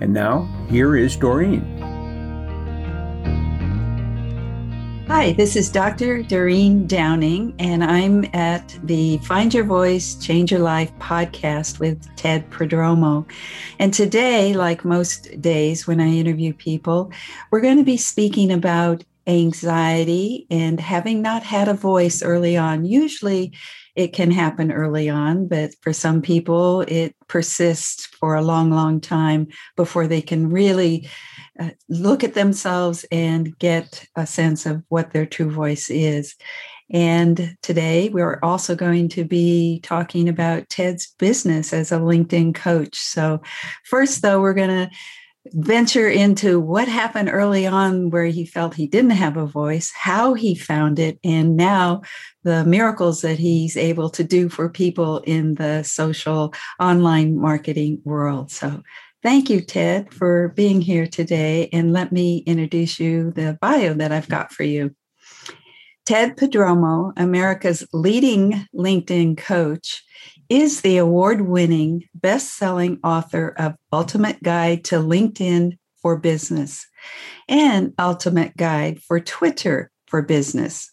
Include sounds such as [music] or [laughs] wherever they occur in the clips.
And now, here is Doreen. Hi, this is Dr. Doreen Downing, and I'm at the Find Your Voice, Change Your Life podcast with Ted Prodromou. And today, like most days when I interview people, we're going to be speaking about anxiety and having not had a voice early on. Usually, it can happen early on, but for some people, it persists for a long, long time before they can really uh, look at themselves and get a sense of what their true voice is. And today we're also going to be talking about Ted's business as a LinkedIn coach. So, first, though, we're going to venture into what happened early on where he felt he didn't have a voice, how he found it, and now the miracles that he's able to do for people in the social online marketing world. So, thank you, Ted, for being here today. And let me introduce you the bio that I've got for you. Ted Prodromou, America's leading LinkedIn coach, is the award winning, best selling author of Ultimate Guide to LinkedIn for Business and Ultimate Guide for Twitter for Business.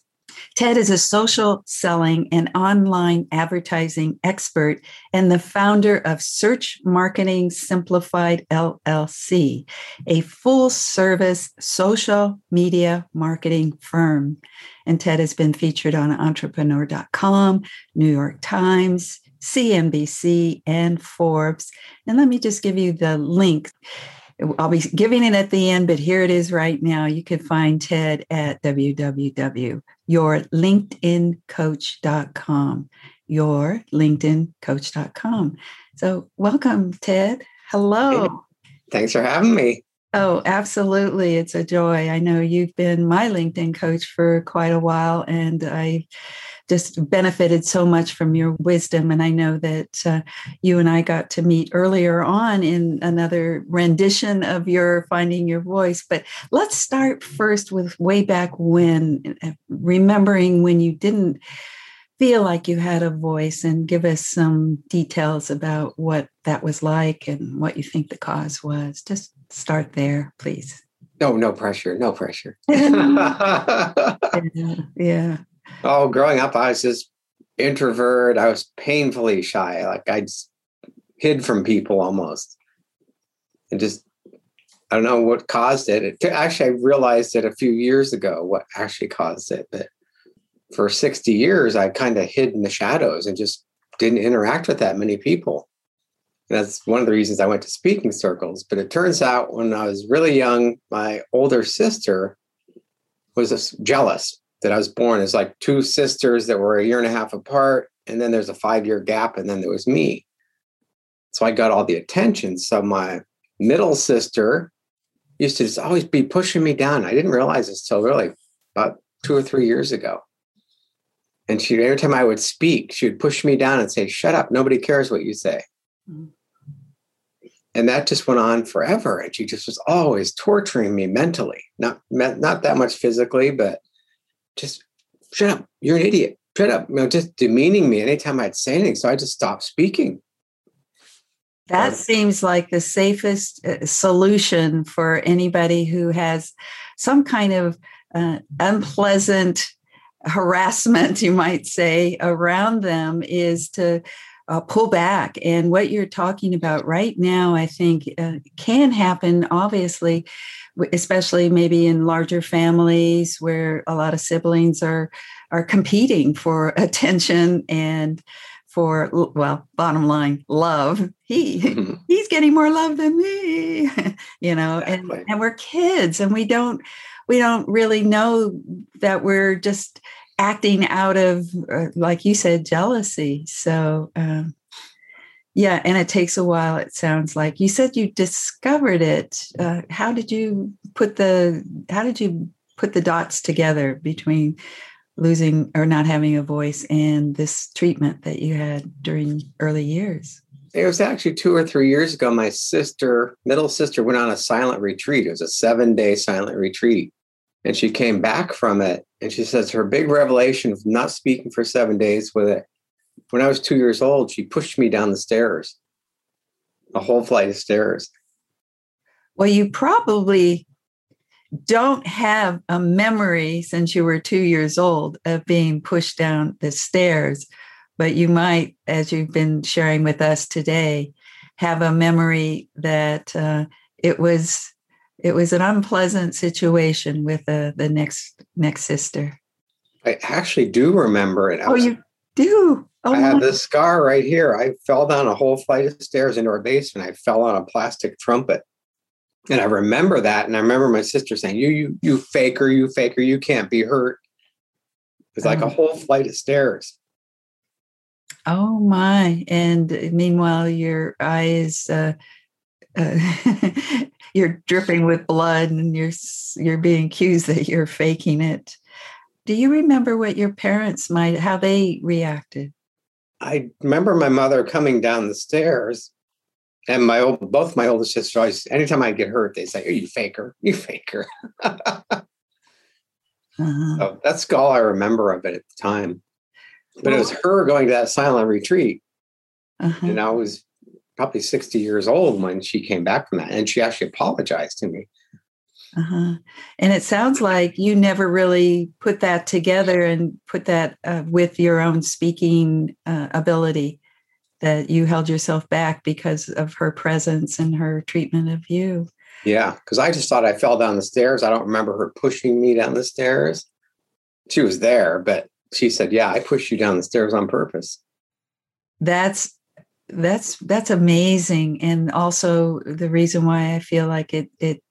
Ted is a social selling and online advertising expert and the founder of Search Marketing Simplified LLC, a full service social media marketing firm. And Ted has been featured on entrepreneur.com, New York Times, CNBC, and Forbes. And let me just give you the link. I'll be giving it at the end, but here it is right now. You can find Ted at www.yourlinkedincoach.com. Yourlinkedincoach.com. So, welcome, Ted. Hello. Thanks for having me. Oh, absolutely. It's a joy. I know you've been my LinkedIn coach for quite a while, and I just benefited so much from your wisdom. And I know that uh, you and I got to meet earlier on in another rendition of your Finding Your Voice. But let's start first with way back when, uh, remembering when you didn't feel like you had a voice and give us some details about what that was like and what you think the cause was. Just start there, please. No, no pressure. No pressure. [laughs] yeah, [laughs] yeah. Oh, growing up, I was just introvert. I was painfully shy. Like I hid from people almost. And just, I don't know what caused it. it. Actually, I realized it a few years ago what actually caused it. But for 60 years, I kind of hid in the shadows and just didn't interact with that many people. And that's one of the reasons I went to speaking circles. But it turns out when I was really young, my older sister was jealous that I was born as like two sisters that were a year and a half apart. And then there's a five year gap, and then there was me. So I got all the attention. So my middle sister used to just always be pushing me down. I didn't realize this till really about two or three years ago. And she every time I would speak, she would push me down and say, Shut up, nobody cares what you say. Mm-hmm. And that just went on forever. And she just was always torturing me mentally, not not that much physically, but just shut up. You're an idiot. Shut up. You know, just demeaning me anytime I'd say anything. So I just stopped speaking. That um, seems like the safest uh, solution for anybody who has some kind of uh, unpleasant harassment, [laughs] you might say, around them is to uh, pull back. And what you're talking about right now, I think, uh, can happen, obviously, especially maybe in larger families where a lot of siblings are are competing for [laughs] attention and for well bottom line love he mm-hmm. [laughs] he's getting more love than me [laughs] you know exactly. and and we're kids and we don't we don't really know that we're just acting out of uh, like you said jealousy so um, Yeah, and it takes a while. It sounds like you said you discovered it. Uh, how did you put the How did you put the dots together between losing or not having a voice and this treatment that you had during early years? It was actually two or three years ago. My sister, middle sister, went on a silent retreat. It was a seven day silent retreat. And she came back from it and she says her big revelation of not speaking for seven days with it. When I was two years old, she pushed me down the stairs, a whole flight of stairs. Well, you probably don't have a memory since you were two years old of being pushed down the stairs, but you might, as you've been sharing with us today, have a memory that uh, it was it was an unpleasant situation with uh, the next next sister. I actually do remember it. I oh, was, you do. Oh, I have this scar right here. I fell down a whole flight of stairs into our basement. I fell on a plastic trumpet. And I remember that. And I remember my sister saying, You, you, you faker, you faker, you can't be hurt. It's like a oh. whole flight of stairs. Oh my. And meanwhile, your eyes uh, uh, [laughs] you're dripping with blood and you're you're being accused that you're faking it. Do you remember what your parents might how they reacted? I remember my mother coming down the stairs and my old, both my older sisters always, anytime I get hurt, they say, "Oh, you faker, you faker." uh-huh. so that's all I remember of it at the time. But it was her going to that silent retreat, uh-huh. and I was probably sixty years old when she came back from that, and she actually apologized to me. Uh-huh. And it sounds like you never really put that together and put that uh, with your own speaking uh, ability that you held yourself back because of her presence and her treatment of you. Yeah, because I just thought I fell down the stairs. I don't remember her pushing me down the stairs. She was there, but she said, "Yeah, I pushed you down the stairs on purpose." That's that's that's amazing, and also the reason why I feel like it it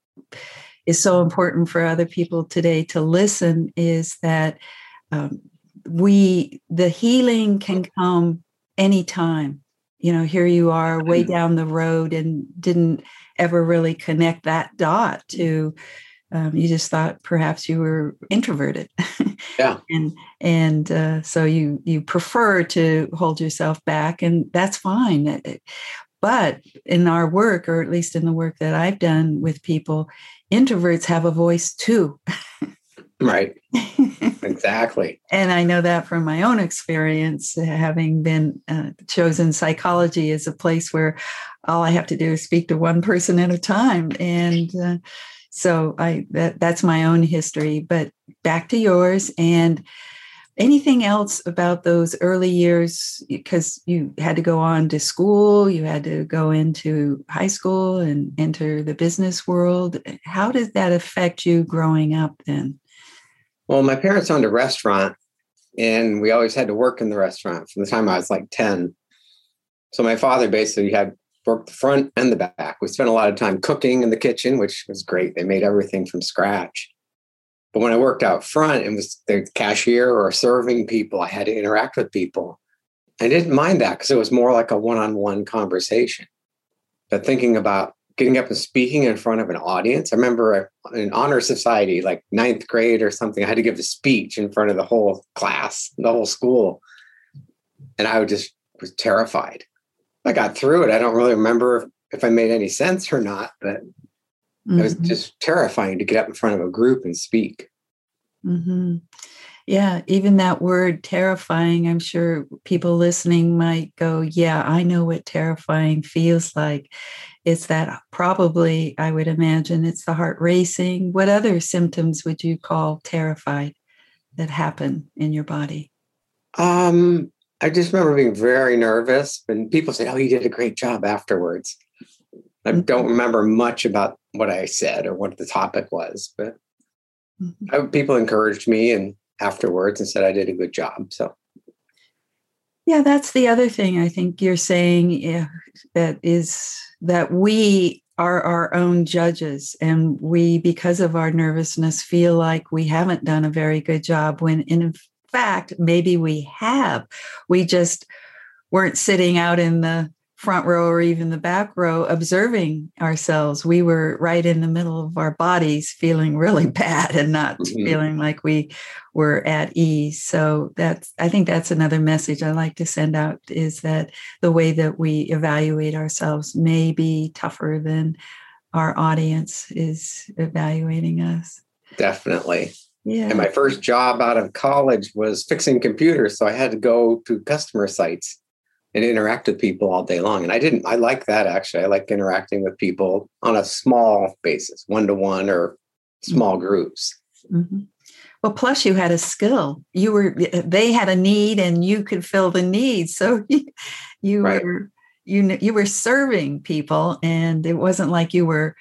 is so important for other people today to listen is that um, we the healing can come anytime. You know, here you are way mm. down the road and didn't ever really connect that dot to um, you just thought perhaps you were introverted yeah [laughs] and and uh, so you you prefer to hold yourself back and that's fine but in our work or at least in the work that i've done with people introverts have a voice too right [laughs] exactly. And I know that from my own experience, having been uh, chosen psychology as a place where all I have to do is speak to one person at a time. And uh, so I that, that's my own history. But back to yours and anything else about those early years because you had to go on to school you had to go into high school and enter the business world how did that affect you growing up then well, my parents owned a restaurant and we always had to work in the restaurant from the time I was like 10. So my father basically had worked the front and the back. We spent a lot of time cooking in the kitchen, which was great. They made everything from scratch. But when I worked out front and was the cashier or serving people, I had to interact with people. I didn't mind that because it was more like a one on one conversation. But thinking about getting up and speaking in front of an audience. I remember in honor society, like ninth grade or something, I had to give a speech in front of the whole class, the whole school. And I just was terrified. I got through it. I don't really remember if I made any sense or not, but mm-hmm. it was just terrifying to get up in front of a group and speak. Mm-hmm. Yeah, even that word terrifying, I'm sure people listening might go, Yeah, I know what terrifying feels like. It's that probably, I would imagine, it's the heart racing. What other symptoms would you call terrified that happen in your body? Um, I just remember being very nervous, and people say, Oh, you did a great job afterwards. I mm-hmm. don't remember much about what I said or what the topic was, but mm-hmm. I, people encouraged me and afterwards and said I did a good job. So, yeah, that's the other thing I think you're saying yeah, that is that we are our own judges and we because of our nervousness feel like we haven't done a very good job when in fact maybe we have we just weren't sitting out in the front row or even the back row observing ourselves. We were right in the middle of our bodies, feeling really [laughs] bad and not mm-hmm. feeling like we were at ease. So that's, I think that's another message I like to send out is that the way that we evaluate ourselves may be tougher than our audience is evaluating us. Definitely. Yeah. And my first job out of college was fixing computers. So I had to go to customer sites and interact with people all day long. And I didn't, I like that actually. I like interacting with people on a small basis, one to one or small mm-hmm. groups. Mm-hmm. Well, plus you had a skill. You were, they had a need and you could fill the need. So [laughs] you right. were, you, you were serving people and it wasn't like you were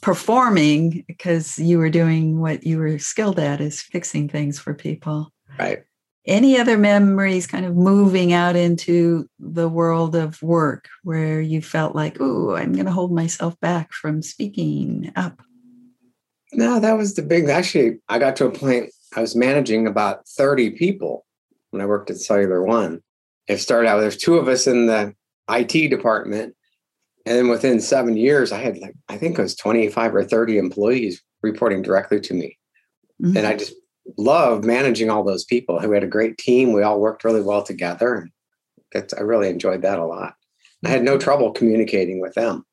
performing because you were doing what you were skilled at is fixing things for people. Right. Any other memories kind of moving out into the world of work where you felt like, oh, I'm going to hold myself back from speaking up? No, that was the big. Actually, I got to a point, I was managing about 30 people when I worked at Cellular One. It started out, there's two of us in the IT department and then within seven years, I had like, I think it was 25 or 30 employees reporting directly to me. Mm-hmm. And I just loved managing all those people. We had a great team. We all worked really well together. And I really enjoyed that a lot. I had no mm-hmm. trouble communicating with them.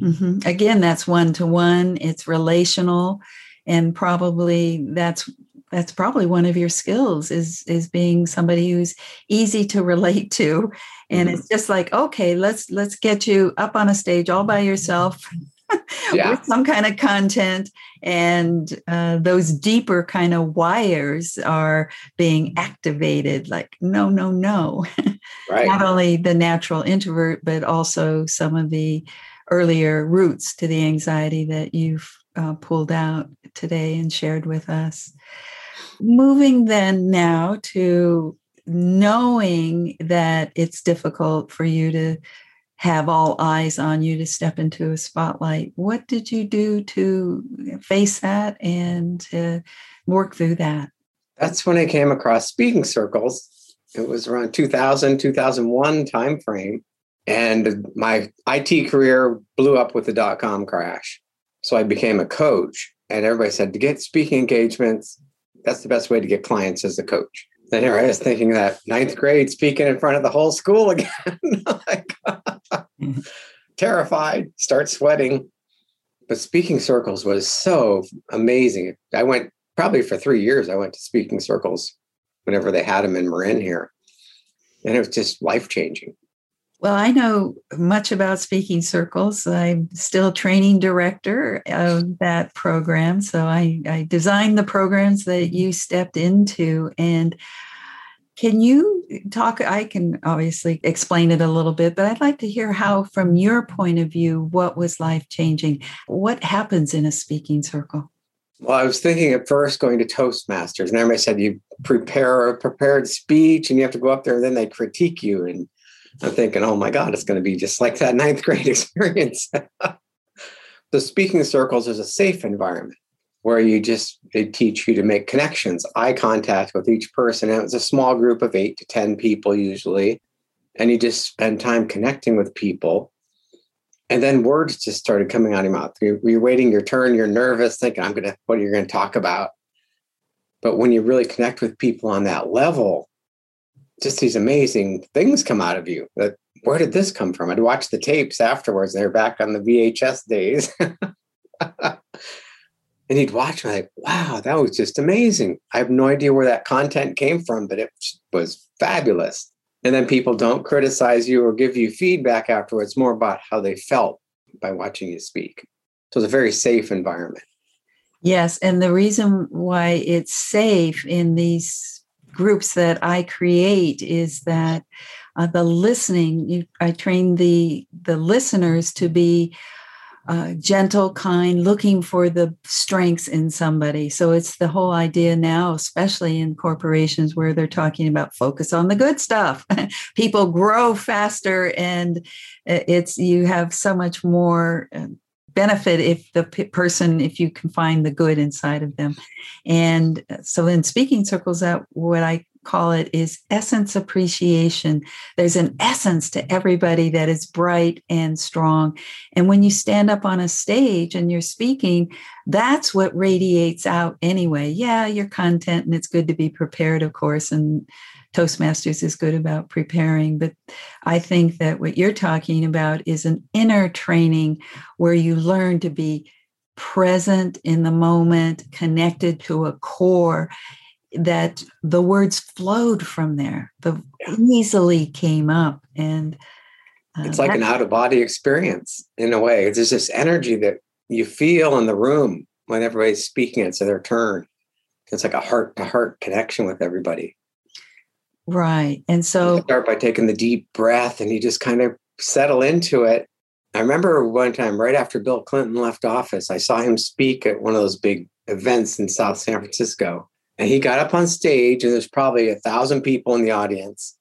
Mm-hmm. Again, that's one to one, it's relational. And probably that's that's probably one of your skills is is being somebody who's easy to relate to and mm-hmm. it's just like okay let's let's get you up on a stage all by yourself [laughs] yeah. with some kind of content and uh, those deeper kind of wires are being activated like no no no [laughs] right. not only the natural introvert but also some of the earlier roots to the anxiety that you've uh, pulled out today and shared with us moving then now to knowing that it's difficult for you to have all eyes on you to step into a spotlight. What did you do to face that and to work through that? That's when I came across speaking circles. It was around 2000, 2001 timeframe. And my IT career blew up with the dot com crash. So I became a coach. And everybody said to get speaking engagements, that's the best way to get clients as a coach. Then here I was thinking that ninth grade speaking in front of the whole school again. [laughs] like, mm-hmm. terrified, start sweating. But speaking circles was so amazing. I went probably for three years. I went to speaking circles whenever they had them in Marin here. And it was just life changing. Well, I know much about speaking circles. I'm still training director of that program. So I, I designed the programs that you stepped into. And can you talk? I can obviously explain it a little bit, but I'd like to hear how, from your point of view, what was life changing? What happens in a speaking circle? Well, I was thinking at first going to Toastmasters, and everybody said you prepare a prepared speech and you have to go up there and then they critique you. And I'm thinking, oh my God, it's going to be just like that ninth grade [laughs] experience. the speaking circles is a safe environment where you just they teach you to make connections, eye contact with each person. And it's a small group of eight to 10 people usually. And you just spend time connecting with people. And then words just started coming out of your mouth. You're, waiting your turn, you're nervous, thinking, I'm gonna, what are you gonna talk about? But when you really connect with people on that level, just these amazing things come out of you. That where did this come from? I'd watch the tapes afterwards. They're back on the VHS days. [laughs] and he'd watch me like, wow, that was just amazing. I have no idea where that content came from, but it was fabulous. And then people don't criticize you or give you feedback afterwards, more about how they felt by watching you speak. So it's a very safe environment. Yes. And the reason why it's safe in these groups that I create is that uh, the listening, you, I train the the listeners to be uh, gentle, kind, looking for the strengths in somebody. So it's the whole idea now, especially in corporations where they're talking about focus on the good stuff. [laughs] People grow faster, and uh, it's you have so much more uh, benefit if the person if you can find the good inside of them and uh, so in speaking circles that what i call it is essence appreciation. There's an essence to everybody that is bright and strong. And when you stand up on a stage and you're speaking, that's what radiates out anyway. Yeah, your content, and it's good to be prepared, of course. And Toastmasters is good about preparing. But I think that what you're talking about is an inner training where you learn to be present in the moment, connected to a core that the words flowed from there, the easily came up. And uh, it's like an out of body experience in a way. There's this energy that you feel in the room when everybody's speaking. It's their turn. It's like a heart to heart connection with everybody. Right. And so you start by taking the deep breath and you just kind of settle into it. I remember one time right after Bill Clinton left office, I saw him speak at one of those big events in South San Francisco. And he got up on stage, and there's probably a thousand people in the audience.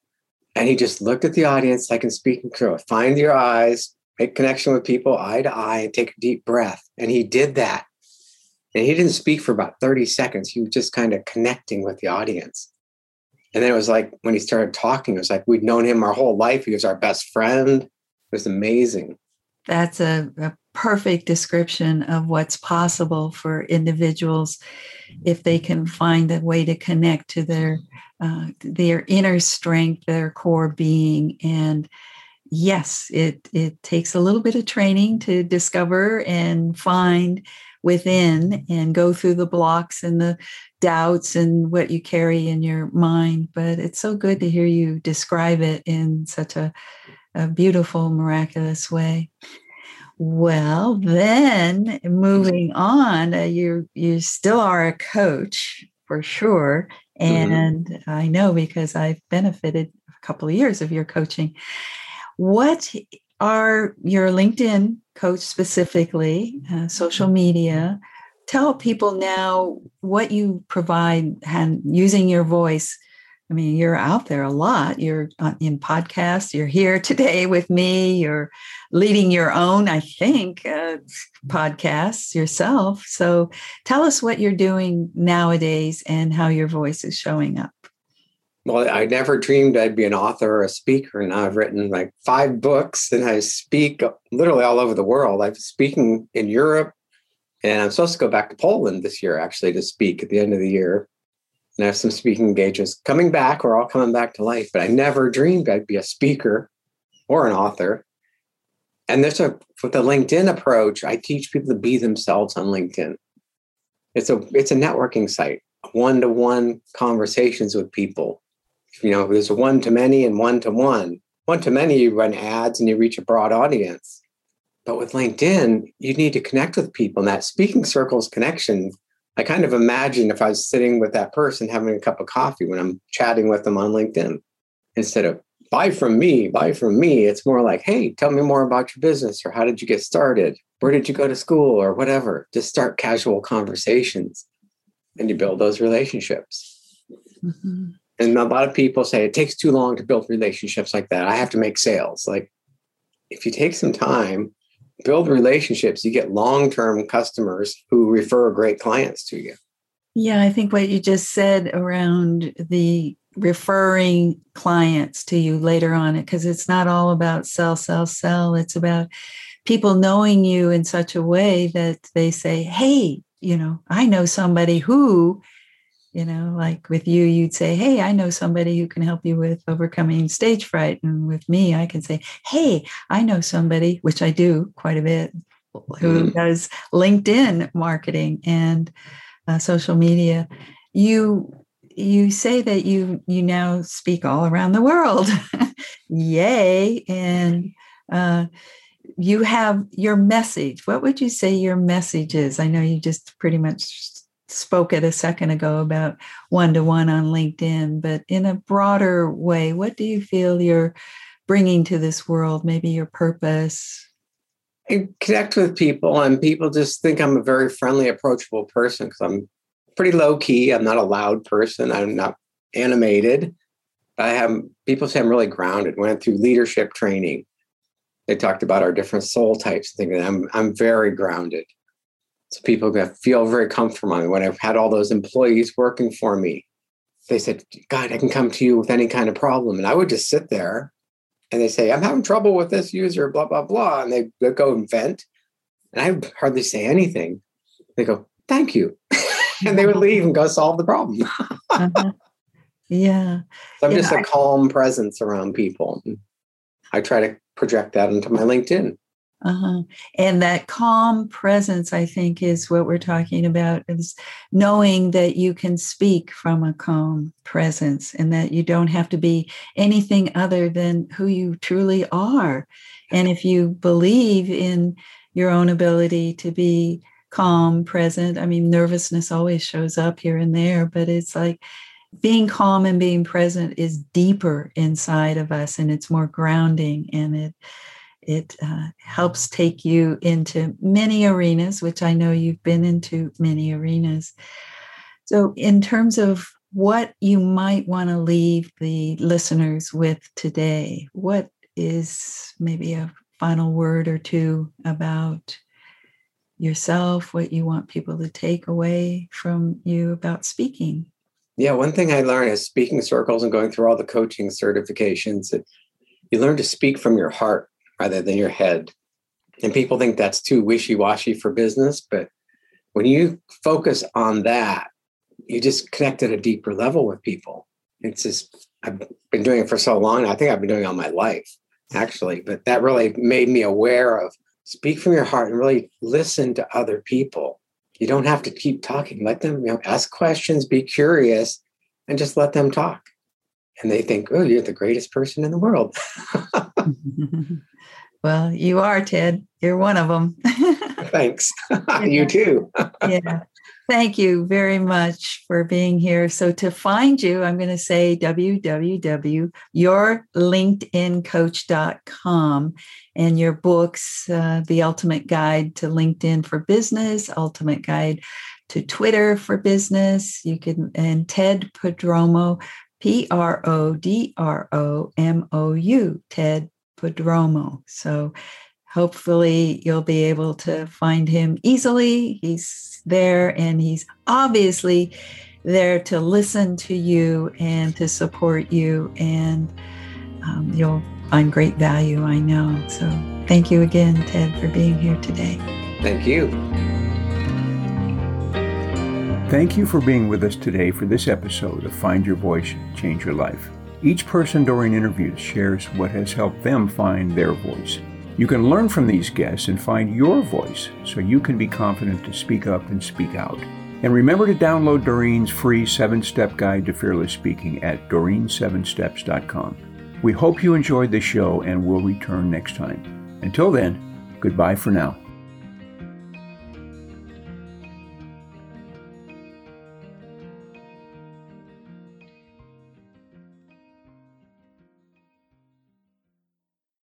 And he just looked at the audience like in speaking through it. Find your eyes, make connection with people eye to eye, and take a deep breath. And he did that. And he didn't speak for about 30 seconds. He was just kind of connecting with the audience. And then it was like when he started talking, it was like we'd known him our whole life. He was our best friend. It was amazing. That's a, a perfect description of what's possible for individuals if they can find a way to connect to their uh, their inner strength, their core being, and yes, it it takes a little bit of training to discover and find within and go through the blocks and the doubts and what you carry in your mind. But it's so good to hear you describe it in such a, a beautiful, miraculous way. Well, then moving on, uh, you you still are a coach for sure, mm-hmm. and mm-hmm. I know because I've benefited a couple of years of your coaching. What are your LinkedIn coach specifically, uh, social media. Tell people now what you provide and using your voice. I mean, you're out there a lot. You're in podcasts. You're here [laughs] today with me. You're leading your own, I think, uh, podcasts yourself. So tell us what you're doing nowadays and how your voice is showing up. Well, I never dreamed I'd be an author or a speaker. And I've written like five books and I speak literally all over the world. I'm speaking in Europe and I'm supposed to go back to Poland this year actually to speak at the end of the year. And I have some speaking engagements coming back or all coming back to life. But I never dreamed I'd be a speaker or an author. And there's a with the LinkedIn approach, I teach people to be themselves on LinkedIn. It's a it's a networking site, one-to-one conversations with people you know, there's one to many and one to one. One to many, you run ads and you reach a broad audience. But with LinkedIn, you need to connect with people. And that speaking circles connection, I kind of imagine if I was sitting with that person having a cup of coffee when I'm chatting with them on LinkedIn, instead of buy from me, buy from me, it's more like, hey, tell me more about your business or how did you get started? Where did you go to school or whatever? Just start casual conversations and you build those relationships. Mm-hmm and a lot of people say it takes too long to build relationships like that. I have to make sales. Like if you take some time, build relationships, you get long-term customers who refer great clients to you. Yeah, I think what you just said around the referring clients to you later on because it's not all about sell sell sell it's about people knowing you in such a way that they say hey you know i know somebody who you know like with you you'd say hey i know somebody who can help you with overcoming stage fright and with me i can say hey i know somebody which i do quite a bit who mm-hmm. does linkedin marketing and uh, social media. You you say that you you now speak all around the world. [laughs] Yay. And uh, you have your message. What would you say your message is? I know you just pretty much spoke it a second ago about one to one on LinkedIn, but in a broader way, what do you feel you're bringing to this world? Maybe your purpose? I connect with people, and people just think I'm a very friendly, approachable person because I'm pretty low key. I'm not a loud person. I'm not animated. I have people say I'm really grounded. Went through leadership training. They talked about our different soul types. Thinking I'm I'm very grounded so people feel very comfortable when I've had all those employees working for me. they said, God, I can come to you with any kind of problem. And I would just sit there and they say, I'm having trouble with this user, blah, blah, blah. And they go and vent. And I hardly say anything. They go, thank you. [laughs] and they would leave and go solve the problem. [laughs] uh-huh. Yeah. So I'm yeah, just a I- calm presence around people. I try to project that into my LinkedIn. Uh-huh. And that calm presence, I think, is what we're talking about is knowing that you can speak from a calm presence and that you don't have to be anything other than who you truly are. And if you believe in your own ability to be calm, present, I mean, nervousness always shows up here and there, but it's like being calm and being present is deeper inside of us and it's more grounding and it it uh, helps take you into many arenas, which I know you've been into many arenas. So, in terms of what you might want to leave the listeners with today, what is maybe a final word or two about yourself, what you want people to take away from you about speaking? Yeah, one thing I learned is speaking circles and going through all the coaching certifications you learn to speak from your heart rather than your head. And people think that's too wishy washy for business. But when you focus on that, you just connect at a deeper level with people. It's just, I've been doing it for so long. I think I've been doing it all my life, actually. But that really made me aware of speak from your heart and really listen to other people. You don't have to keep talking. Let them you know, ask questions, be curious, and just let them talk. And they think, oh, you're the greatest person in the world. [laughs] [laughs] well, you are, Ted. You're one of them. [laughs] Thanks. [laughs] you too. yeah. Thank you very much for being here. So, to find you, I'm going to say www.yourlinkedincoach.com and your books, uh, The Ultimate Guide to LinkedIn for Business, Ultimate Guide to Twitter for Business. You can, and Ted Prodromou, P R O D R O M O U, Ted Prodromou. So, hopefully you'll be able to find him easily. He's there and he's obviously there to listen to you and to support you. And um, you'll find great value, I know. So thank you again, Ted, for being here today. Thank you. Thank you for being with us today for this episode of Find Your Voice, Change Your Life. Each person during interviews shares what has helped them find their voice. You can learn from these guests and find your voice so you can be confident to speak up and speak out. And remember to download Doreen's free seven step guide to fearless speaking at doreen7steps.com. We hope you enjoyed the show and will return next time. Until then, goodbye for now.